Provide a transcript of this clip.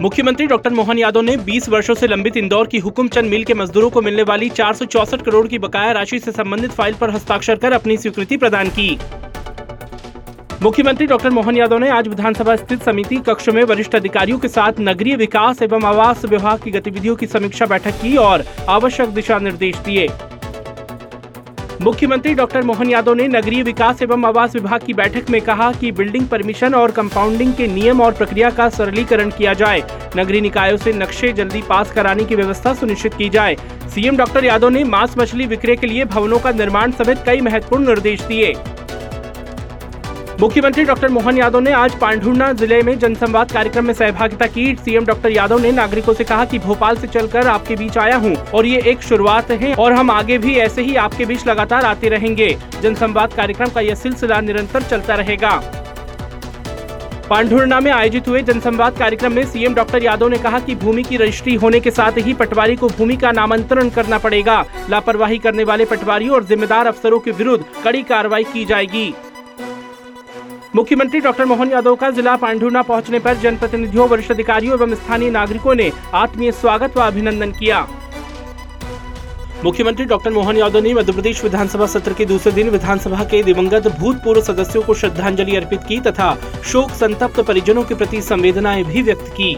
मुख्यमंत्री डॉक्टर मोहन यादव ने 20 वर्षों से लंबित इंदौर की हुकुमचंद मिल के मजदूरों को मिलने वाली चार सौ चौंसठ करोड़ की बकाया राशि से संबंधित फ़ाइल पर हस्ताक्षर कर अपनी स्वीकृति प्रदान की। मुख्यमंत्री डॉक्टर मोहन यादव ने आज विधानसभा स्थित समिति कक्ष में वरिष्ठ अधिकारियों के साथ नगरीय विकास एवं आवास विभाग की गतिविधियों की समीक्षा बैठक की और आवश्यक दिशा निर्देश दिए। मुख्यमंत्री डॉक्टर मोहन यादव ने नगरीय विकास एवं आवास विभाग की बैठक में कहा कि बिल्डिंग परमिशन और कंपाउंडिंग के नियम और प्रक्रिया का सरलीकरण किया जाए। नगरीय निकायों से नक्शे जल्दी पास कराने की व्यवस्था सुनिश्चित की जाए। सीएम डॉक्टर यादव ने मांस मछली विक्रय के लिए भवनों का निर्माण समेत कई महत्वपूर्ण निर्देश दिए। मुख्यमंत्री डॉक्टर मोहन यादव ने आज पांढुर्णा ज़िले में जनसंवाद कार्यक्रम में सहभागिता की। सीएम डॉक्टर यादव ने नागरिकों से कहा कि भोपाल से चलकर आपके बीच आया हूँ और ये एक शुरुआत है और हम आगे भी ऐसे ही आपके बीच लगातार आते रहेंगे। जनसंवाद कार्यक्रम का यह सिलसिला निरंतर चलता रहेगा। पांढुर्णा में आयोजित हुए जनसंवाद कार्यक्रम में सीएम डॉक्टर यादव ने कहा कि भूमि की रजिस्ट्री होने के साथ ही पटवारी को भूमि का नामांतरण करना पड़ेगा। लापरवाही करने वाले पटवारियों और जिम्मेदार अफसरों के विरुद्ध कड़ी कार्रवाई की जाएगी। मुख्यमंत्री डॉक्टर मोहन यादव का जिला पांडुना पहुँचने पर जनप्रतिनिधियों, वरिष्ठ अधिकारियों एवं स्थानीय नागरिकों ने आत्मीय स्वागत व अभिनंदन किया। मुख्यमंत्री डॉक्टर मोहन यादव ने मध्य प्रदेश विधानसभा सत्र के दूसरे दिन विधानसभा के दिवंगत भूतपूर्व सदस्यों को श्रद्धांजलि अर्पित की तथा शोक संतप्त परिजनों के प्रति संवेदनाएँ भी व्यक्त की।